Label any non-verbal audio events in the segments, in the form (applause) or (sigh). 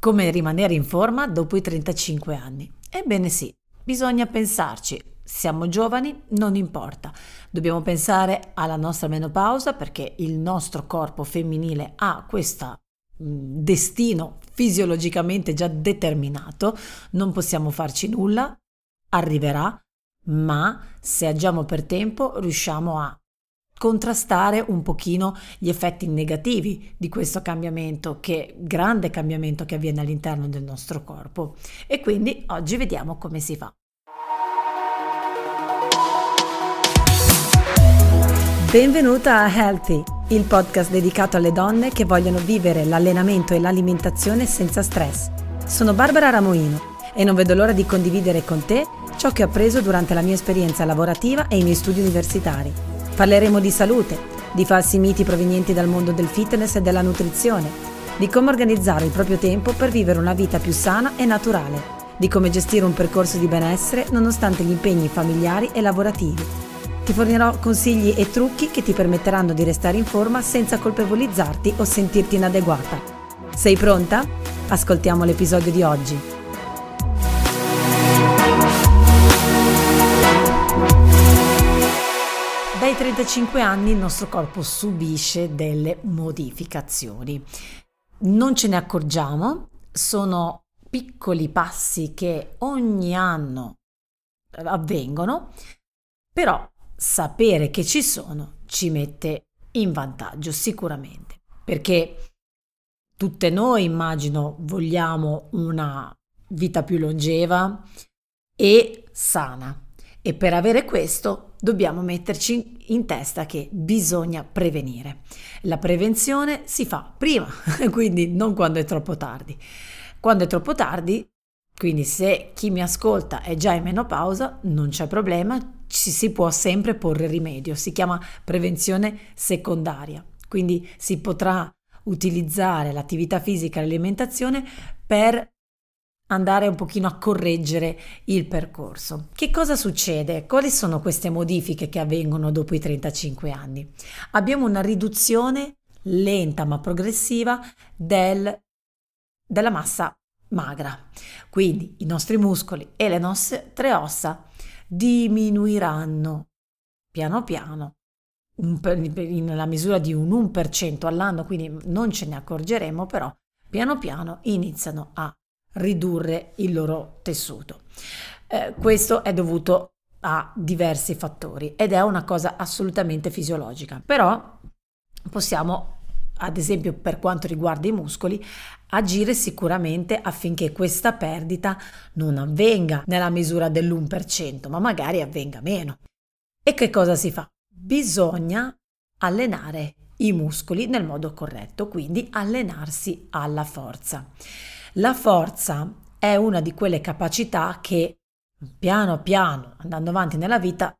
Come rimanere in forma dopo i 35 anni? Ebbene sì, bisogna pensarci. Siamo giovani, non importa. Dobbiamo pensare alla nostra menopausa perché il nostro corpo femminile ha questo destino fisiologicamente già determinato, non possiamo farci nulla, arriverà, ma se agiamo per tempo riusciamo a contrastare un pochino gli effetti negativi di questo cambiamento, che grande cambiamento che avviene all'interno del nostro corpo. E quindi oggi vediamo come si fa. Benvenuta a Healthy, il podcast dedicato alle donne che vogliono vivere l'allenamento e l'alimentazione senza stress. Sono Barbara Ramoino e non vedo l'ora di condividere con te ciò che ho appreso durante la mia esperienza lavorativa e i miei studi universitari Parleremo di salute, di falsi miti provenienti dal mondo del fitness e della nutrizione, di come organizzare il proprio tempo per vivere una vita più sana e naturale, di come gestire un percorso di benessere nonostante gli impegni familiari e lavorativi. Ti fornirò consigli e trucchi che ti permetteranno di restare in forma senza colpevolizzarti o sentirti inadeguata. Sei pronta? Ascoltiamo l'episodio di oggi. 35 anni il nostro corpo subisce delle modificazioni. Non ce ne accorgiamo, sono piccoli passi che ogni anno avvengono, però sapere che ci sono ci mette in vantaggio sicuramente, perché tutte noi immagino vogliamo una vita più longeva e sana e per avere questo dobbiamo metterci in testa che bisogna prevenire. La prevenzione si fa prima, (laughs) quindi non quando è troppo tardi. Quando è troppo tardi, quindi se chi mi ascolta è già in menopausa, non c'è problema, ci si può sempre porre rimedio. Si chiama prevenzione secondaria. Quindi si potrà utilizzare l'attività fisica e l'alimentazione per andare un pochino a correggere il percorso. Che cosa succede? Quali sono queste modifiche che avvengono dopo i 35 anni? Abbiamo una riduzione lenta ma progressiva del, della massa magra. Quindi i nostri muscoli e le nostre ossa diminuiranno piano piano nella misura di un 1% all'anno, quindi non ce ne accorgeremo, però piano piano iniziano a ridurre il loro tessuto. Eh, questo è dovuto a diversi fattori ed è una cosa assolutamente fisiologica, però possiamo ad esempio per quanto riguarda i muscoli, agire sicuramente affinché questa perdita non avvenga nella misura dell'1%, ma magari avvenga meno. E che cosa si fa? Bisogna allenare i muscoli nel modo corretto, quindi allenarsi alla forza. La forza è una di quelle capacità che piano piano, andando avanti nella vita,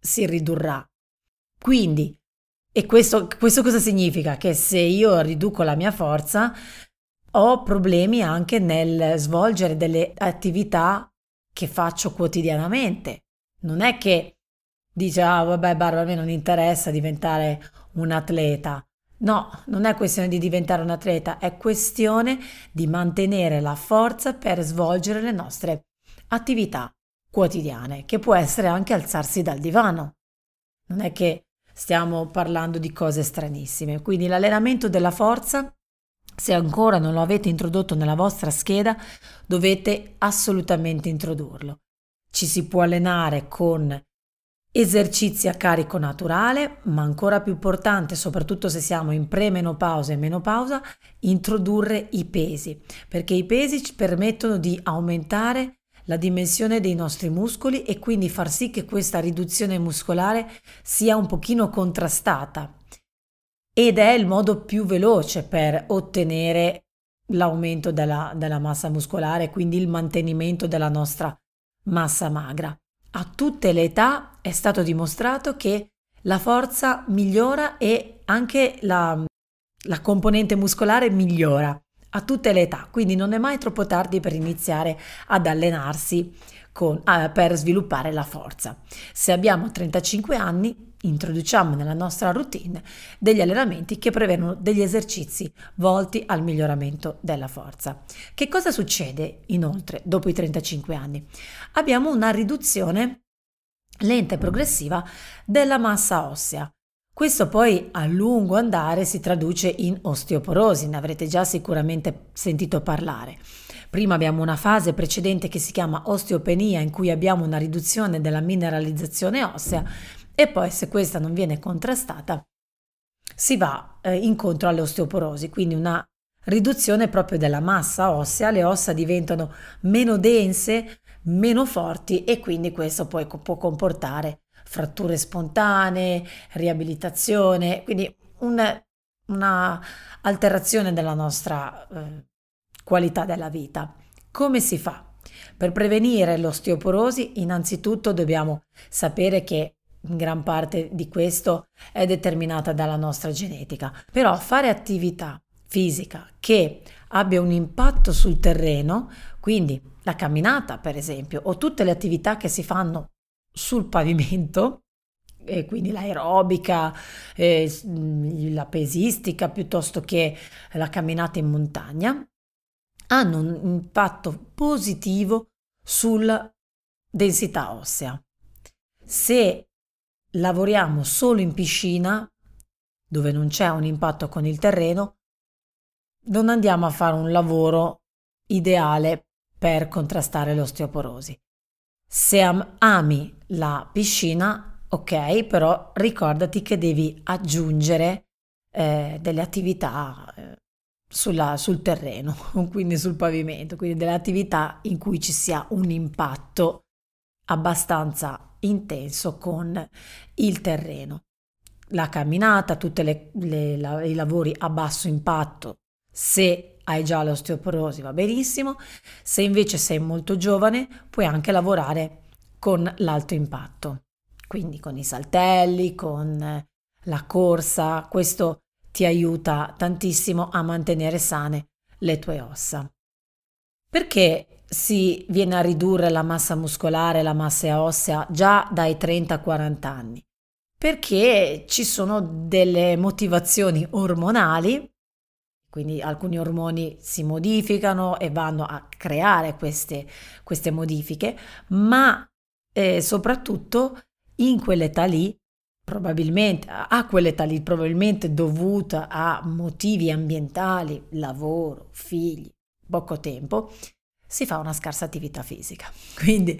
si ridurrà. Quindi, e questo, questo cosa significa? Che se io riduco la mia forza, ho problemi anche nel svolgere delle attività che faccio quotidianamente. Non è che dice, ah vabbè Barbara, a me non interessa diventare un atleta. No, non è questione di diventare un atleta, è questione di mantenere la forza per svolgere le nostre attività quotidiane, che può essere anche alzarsi dal divano. Non è che stiamo parlando di cose stranissime. Quindi l'allenamento della forza, se ancora non lo avete introdotto nella vostra scheda, dovete assolutamente introdurlo. Ci si può allenare con Esercizi a carico naturale, ma ancora più importante, soprattutto se siamo in premenopausa e menopausa, introdurre i pesi, perché i pesi ci permettono di aumentare la dimensione dei nostri muscoli e quindi far sì che questa riduzione muscolare sia un pochino contrastata. Ed è il modo più veloce per ottenere l'aumento della, della massa muscolare, quindi il mantenimento della nostra massa magra a tutte le età è stato dimostrato che la forza migliora e anche la, la componente muscolare migliora a tutte le età, quindi non è mai troppo tardi per iniziare ad allenarsi con, eh, per sviluppare la forza. Se abbiamo 35 anni introduciamo nella nostra routine degli allenamenti che prevedono degli esercizi volti al miglioramento della forza. Che cosa succede inoltre dopo i 35 anni? Abbiamo una riduzione lenta e progressiva della massa ossea. Questo poi a lungo andare si traduce in osteoporosi, ne avrete già sicuramente sentito parlare. Prima abbiamo una fase precedente che si chiama osteopenia in cui abbiamo una riduzione della mineralizzazione ossea e poi se questa non viene contrastata si va eh, incontro all'osteoporosi, quindi una riduzione proprio della massa ossea, le ossa diventano meno dense, meno forti e quindi questo poi può comportare fratture spontanee, riabilitazione, quindi un, una alterazione della nostra eh, qualità della vita. Come si fa? Per prevenire l'osteoporosi innanzitutto dobbiamo sapere che gran parte di questo è determinata dalla nostra genetica, però fare attività fisica che abbia un impatto sul terreno, quindi la camminata per esempio, o tutte le attività che si fanno sul pavimento, e quindi l'aerobica, eh, la pesistica piuttosto che la camminata in montagna, hanno un impatto positivo sulla densità ossea. Se lavoriamo solo in piscina, dove non c'è un impatto con il terreno, non andiamo a fare un lavoro ideale per contrastare l'osteoporosi. Se am- ami la piscina, ok, però ricordati che devi aggiungere eh, delle attività eh, sulla, sul terreno, (laughs) quindi sul pavimento, quindi delle attività in cui ci sia un impatto abbastanza intenso con il terreno. La camminata, tutti i lavori a basso impatto, se hai già l'osteoporosi va benissimo, se invece sei molto giovane puoi anche lavorare con l'alto impatto, quindi con i saltelli, con la corsa, questo ti aiuta tantissimo a mantenere sane le tue ossa. Perché si viene a ridurre la massa muscolare, la massa ossea già dai 30-40 anni? Perché ci sono delle motivazioni ormonali, quindi alcuni ormoni si modificano e vanno a creare queste, queste modifiche, ma eh, soprattutto in quell'età lì probabilmente a quell'età lì, probabilmente dovuta a motivi ambientali, lavoro, figli, poco tempo, si fa una scarsa attività fisica. Quindi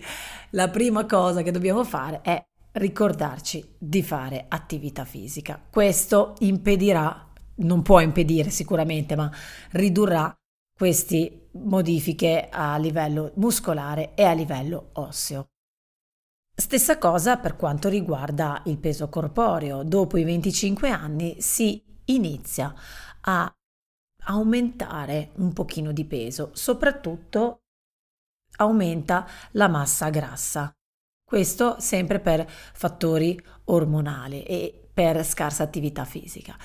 la prima cosa che dobbiamo fare è ricordarci di fare attività fisica. Questo impedirà, non può impedire sicuramente, ma ridurrà queste modifiche a livello muscolare e a livello osseo. Stessa cosa per quanto riguarda il peso corporeo. Dopo i 25 anni si inizia a aumentare un pochino di peso, soprattutto aumenta la massa grassa. Questo sempre per fattori ormonali e per scarsa attività fisica.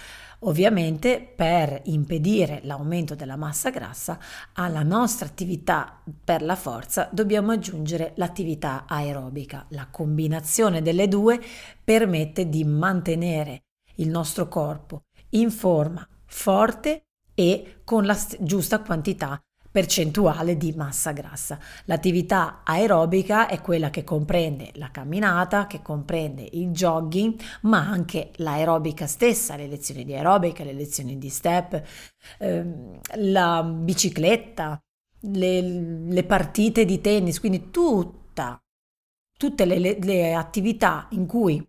Ovviamente per impedire l'aumento della massa grassa alla nostra attività per la forza dobbiamo aggiungere l'attività aerobica. La combinazione delle due permette di mantenere il nostro corpo in forma forte e con la giusta quantità percentuale di massa grassa. L'attività aerobica è quella che comprende la camminata, che comprende il jogging, ma anche l'aerobica stessa, le lezioni di aerobica, le lezioni di step, ehm, la bicicletta, le, le, partite di tennis, quindi tutta, tutte le, le, attività in cui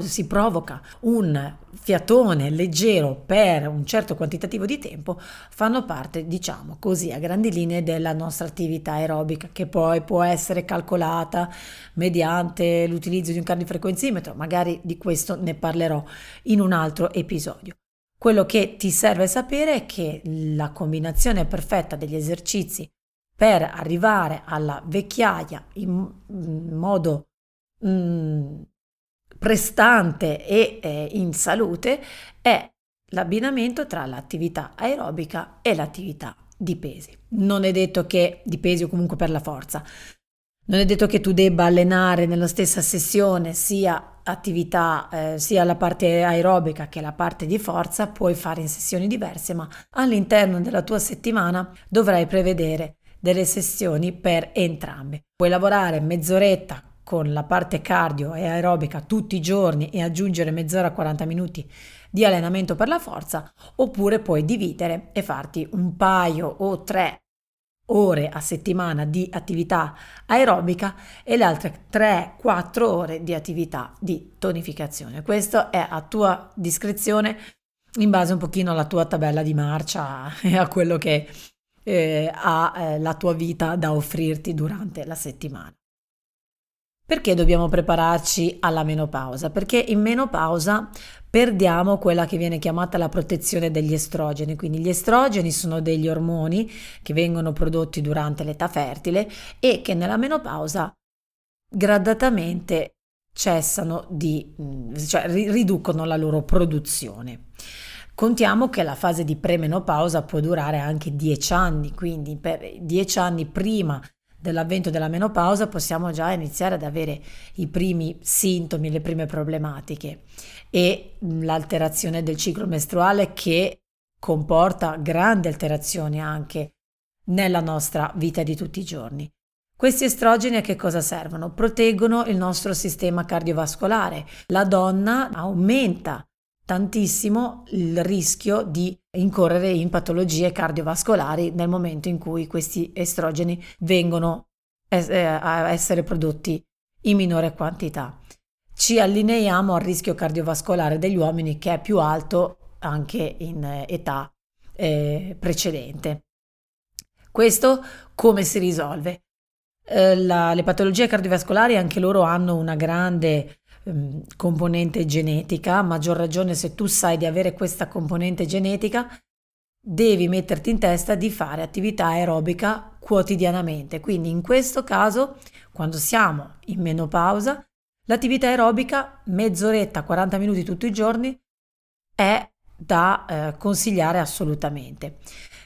si provoca un fiatone leggero per un certo quantitativo di tempo fanno parte, diciamo così, a grandi linee della nostra attività aerobica che poi può essere calcolata mediante l'utilizzo di un cardiofrequenzimetro, magari di questo ne parlerò in un altro episodio. Quello che ti serve sapere è che la combinazione perfetta degli esercizi per arrivare alla vecchiaia in, modo mm, prestante e eh, in salute è l'abbinamento tra l'attività aerobica e l'attività di pesi. Non è detto che di pesi o comunque per la forza. Non è detto che tu debba allenare nella stessa sessione sia attività eh, sia la parte aerobica che la parte di forza puoi fare in sessioni diverse, ma all'interno della tua settimana dovrai prevedere delle sessioni per entrambe. Puoi lavorare mezz'oretta con la parte cardio e aerobica tutti i giorni e aggiungere mezz'ora 40 minuti di allenamento per la forza, oppure puoi dividere e farti un paio o tre ore a settimana di attività aerobica e le altre 3-4 ore di attività di tonificazione. Questo è a tua discrezione in base un pochino alla tua tabella di marcia e a quello che eh, ha eh, la tua vita da offrirti durante la settimana. Perché dobbiamo prepararci alla menopausa? Perché in menopausa perdiamo quella che viene chiamata la protezione degli estrogeni. Quindi gli estrogeni sono degli ormoni che vengono prodotti durante l'età fertile e che nella menopausa gradatamente cessano di, mm, cioè riducono la loro produzione. Contiamo che la fase di premenopausa può durare anche 10 anni, quindi per 10 anni prima dell'avvento della menopausa possiamo già iniziare ad avere i primi sintomi, le prime problematiche e l'alterazione del ciclo mestruale che comporta grandi alterazioni anche nella nostra vita di tutti i giorni. Questi estrogeni a che cosa servono? Proteggono il nostro sistema cardiovascolare. La donna aumenta tantissimo il rischio di incorrere in patologie cardiovascolari nel momento in cui questi estrogeni vengono eh, a essere prodotti in minore quantità. Ci allineiamo al rischio cardiovascolare degli uomini che è più alto anche in età eh, precedente. Questo come si risolve? Eh, la, le patologie cardiovascolari anche loro hanno una grande Ehm, componente genetica, a maggior ragione se tu sai di avere questa componente genetica, devi metterti in testa di fare attività aerobica quotidianamente. Quindi in questo caso, quando siamo in menopausa, l'attività aerobica, mezz'oretta, 40 minuti tutti i giorni, è da eh, consigliare assolutamente.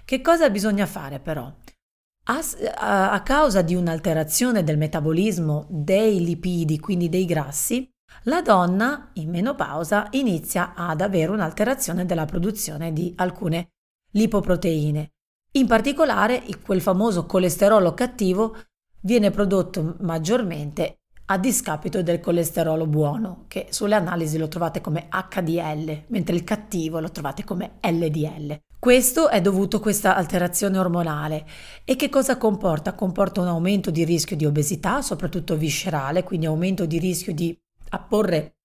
Che cosa bisogna fare però? A, a, causa di un'alterazione del metabolismo dei lipidi, quindi dei grassi, la donna in menopausa inizia ad avere un'alterazione della produzione di alcune lipoproteine. In particolare quel famoso colesterolo cattivo viene prodotto maggiormente a discapito del colesterolo buono, che sulle analisi lo trovate come HDL, mentre il cattivo lo trovate come LDL. Questo è dovuto a questa alterazione ormonale e che cosa comporta? Comporta un aumento di rischio di obesità, soprattutto viscerale, quindi aumento di rischio di apporre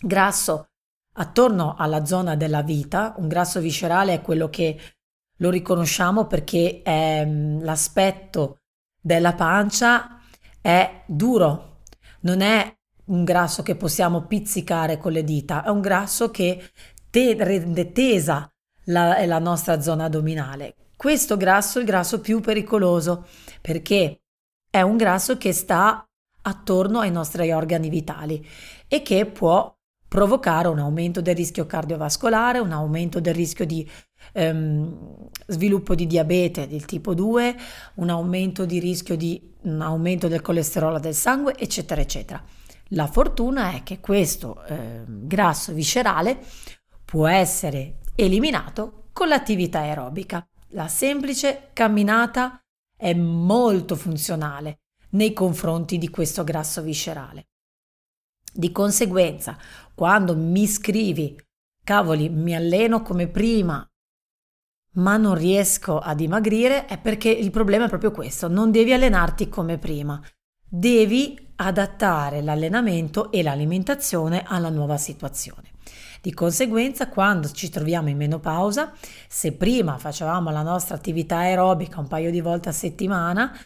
grasso attorno alla zona della vita. Un grasso viscerale è quello che lo riconosciamo perché è, mm, l'aspetto della pancia è duro, non è un grasso che possiamo pizzicare con le dita, è un grasso che te- rende tesa la, la nostra zona addominale. Questo grasso è il grasso più pericoloso perché è un grasso che sta attorno ai nostri organi vitali e che può provocare un aumento del rischio cardiovascolare, un aumento del rischio di ehm, sviluppo di diabete del tipo 2, un aumento di rischio di un aumento del colesterolo del sangue, eccetera, eccetera. La fortuna è che questo eh, grasso viscerale può essere eliminato con l'attività aerobica. La semplice camminata è molto funzionale nei confronti di questo grasso viscerale. Di conseguenza, quando mi scrivi, cavoli, mi alleno come prima, ma non riesco a dimagrire, è perché il problema è proprio questo, non devi allenarti come prima, devi adattare l'allenamento e l'alimentazione alla nuova situazione. Di conseguenza, quando ci troviamo in menopausa, se prima facevamo la nostra attività aerobica un paio di volte a settimana,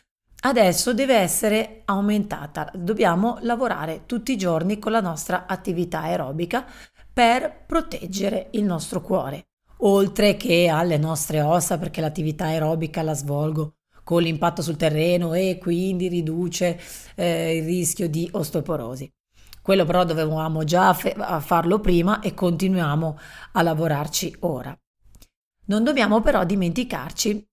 adesso deve essere aumentata. Dobbiamo lavorare tutti i giorni con la nostra attività aerobica per proteggere il nostro cuore, oltre che alle nostre ossa perché l'attività aerobica la svolgo con l'impatto sul terreno e quindi riduce eh, il rischio di osteoporosi. Quello però dovevamo già farlo prima e continuiamo a lavorarci ora. Non dobbiamo però dimenticarci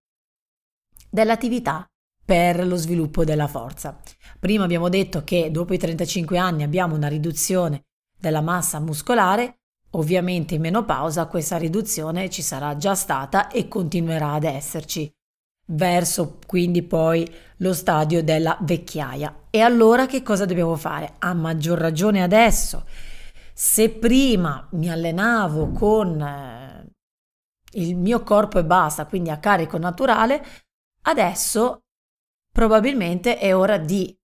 dell'attività per lo sviluppo della forza. Prima abbiamo detto che dopo i 35 anni abbiamo una riduzione della massa muscolare, ovviamente in menopausa questa riduzione ci sarà già stata e continuerà ad esserci verso quindi poi lo stadio della vecchiaia. E allora che cosa dobbiamo fare? A maggior ragione adesso. Se prima mi allenavo con eh, il mio corpo e basta, quindi a carico naturale, adesso probabilmente è ora di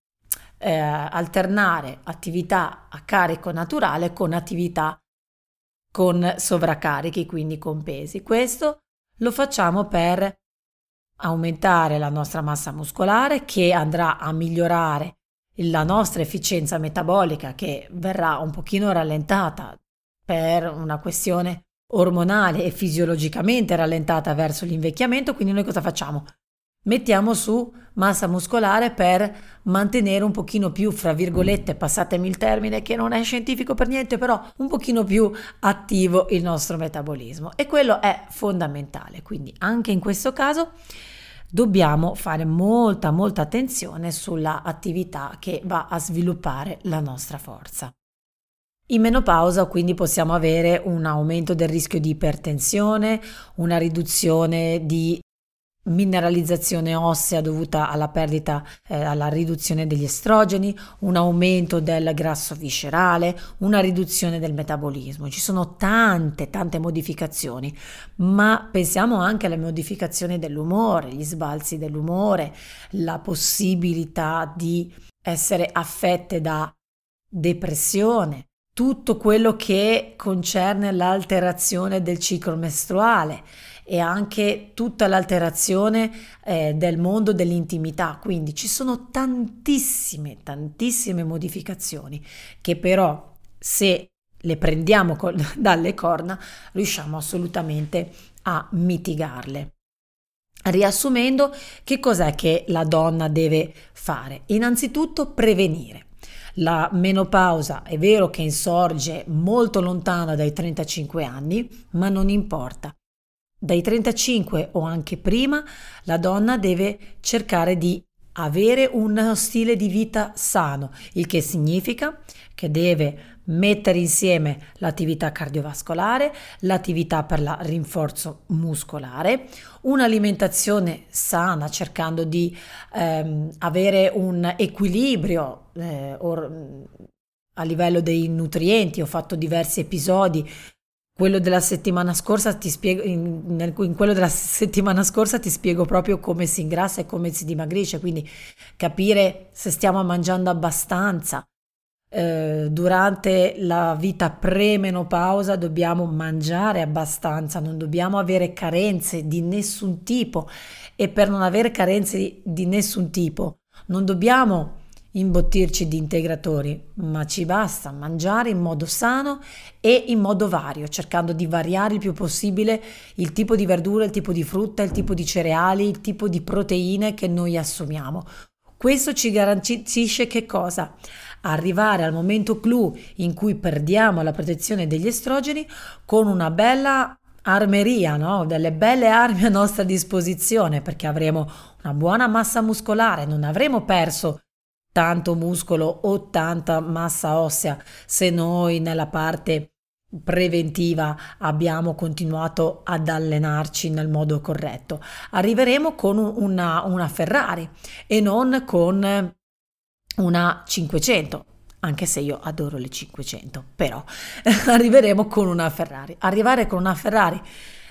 eh, alternare attività a carico naturale con attività con sovraccarichi, quindi con pesi. Questo lo facciamo per aumentare la nostra massa muscolare che andrà a migliorare la nostra efficienza metabolica che verrà un pochino rallentata per una questione ormonale e fisiologicamente rallentata verso l'invecchiamento, quindi noi cosa facciamo? Mettiamo su massa muscolare per mantenere un pochino più, fra virgolette, passatemi il termine che non è scientifico per niente, però un pochino più attivo il nostro metabolismo e quello è fondamentale. Quindi anche in questo caso dobbiamo fare molta molta attenzione sulla attività che va a sviluppare la nostra forza. In menopausa quindi possiamo avere un aumento del rischio di ipertensione, una riduzione di mineralizzazione ossea dovuta alla perdita, eh, alla riduzione degli estrogeni, un aumento del grasso viscerale, una riduzione del metabolismo. Ci sono tante, tante modificazioni, ma pensiamo anche alle modificazioni dell'umore, gli sbalzi dell'umore, la possibilità di essere affette da depressione, tutto quello che concerne l'alterazione del ciclo mestruale e anche tutta l'alterazione eh, del mondo dell'intimità. Quindi ci sono tantissime, tantissime modificazioni che però se le prendiamo col, (laughs) dalle corna riusciamo assolutamente a mitigarle. Riassumendo, che cos'è che la donna deve fare? Innanzitutto prevenire. La menopausa è vero che insorge molto lontana dai 35 anni, ma non importa. Dai 35 o anche prima la donna deve cercare di avere uno stile di vita sano, il che significa che deve mettere insieme l'attività cardiovascolare, l'attività per il rinforzo muscolare, un'alimentazione sana cercando di ehm, avere un equilibrio eh, or, a livello dei nutrienti. Ho fatto diversi episodi quello della settimana scorsa ti spiego, in, nel, in, quello della (laughs) settimana scorsa ti spiego proprio come si ingrassa e come si dimagrisce, quindi capire se stiamo mangiando abbastanza. Eh, durante la vita pre-menopausa dobbiamo mangiare abbastanza, non dobbiamo avere carenze di nessun tipo e per non avere carenze di, di nessun tipo non dobbiamo imbottirci di integratori, ma ci basta mangiare in modo sano e in modo vario, cercando di variare il più possibile il tipo di verdura, il tipo di frutta, il tipo di cereali, il tipo di proteine che noi assumiamo. Questo ci garantisce che cosa? Arrivare al momento clou in cui perdiamo la protezione degli estrogeni con una bella armeria, no? delle belle armi a nostra disposizione perché avremo una buona massa muscolare, non avremo perso tanto muscolo o tanta massa ossea se noi nella parte preventiva abbiamo continuato ad allenarci nel modo corretto. Arriveremo con una, una Ferrari e non con una 500 anche se io adoro le 500, però (laughs) arriveremo con una Ferrari. Arrivare con una Ferrari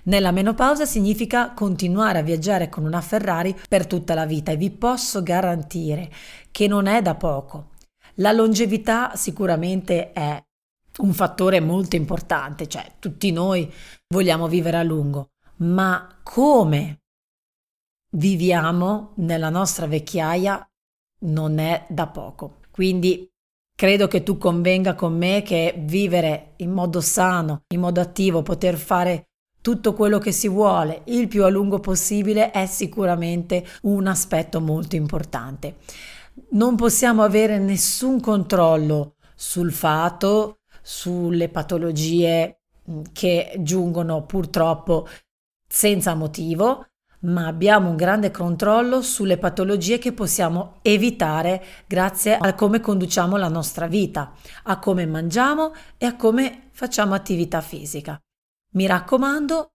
nella menopausa significa continuare a viaggiare con una Ferrari per tutta la vita e vi posso garantire che non è da poco. La longevità sicuramente è un fattore molto importante, cioè tutti noi vogliamo vivere a lungo, ma come viviamo nella nostra vecchiaia non è da poco. Quindi credo che tu convenga con me che vivere in modo sano, in modo attivo, poter fare tutto quello che si vuole il più a lungo possibile è sicuramente un aspetto molto importante. Non possiamo avere nessun controllo sul fato, sulle patologie che giungono purtroppo senza motivo, ma abbiamo un grande controllo sulle patologie che possiamo evitare grazie a come conduciamo la nostra vita, a come mangiamo e a come facciamo attività fisica. Mi raccomando,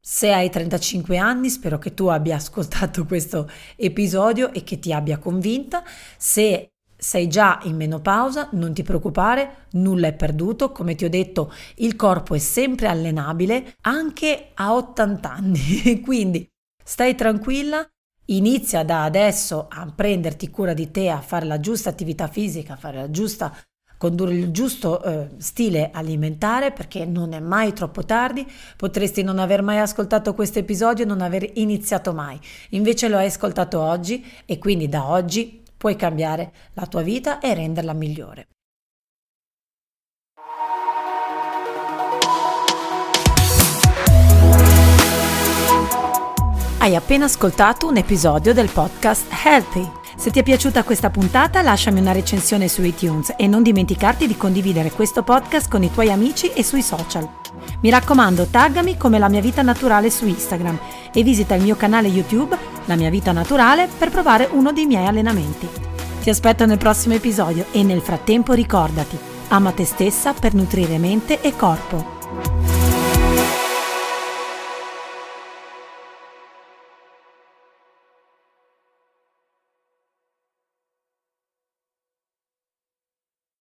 se hai 35 anni, spero che tu abbia ascoltato questo episodio e che ti abbia convinta. Se sei già in menopausa, non ti preoccupare, nulla è perduto, come ti ho detto, il corpo è sempre allenabile anche a 80 anni, (laughs) quindi Stai tranquilla, inizia da adesso a prenderti cura di te, a fare la giusta attività fisica, a fare la giusta condurre il giusto eh, stile alimentare perché non è mai troppo tardi, potresti non aver mai ascoltato questo episodio e non aver iniziato mai, invece lo hai ascoltato oggi e quindi da oggi puoi cambiare la tua vita e renderla migliore. Hai appena ascoltato un episodio del podcast Healthy. Se ti è piaciuta questa puntata lasciami una recensione su iTunes e non dimenticarti di condividere questo podcast con i tuoi amici e sui social. Mi raccomando, taggami come la mia vita naturale su Instagram e visita il mio canale YouTube La mia vita naturale per provare uno dei miei allenamenti. Ti aspetto nel prossimo episodio e nel frattempo ricordati, ama te stessa per nutrire mente e corpo.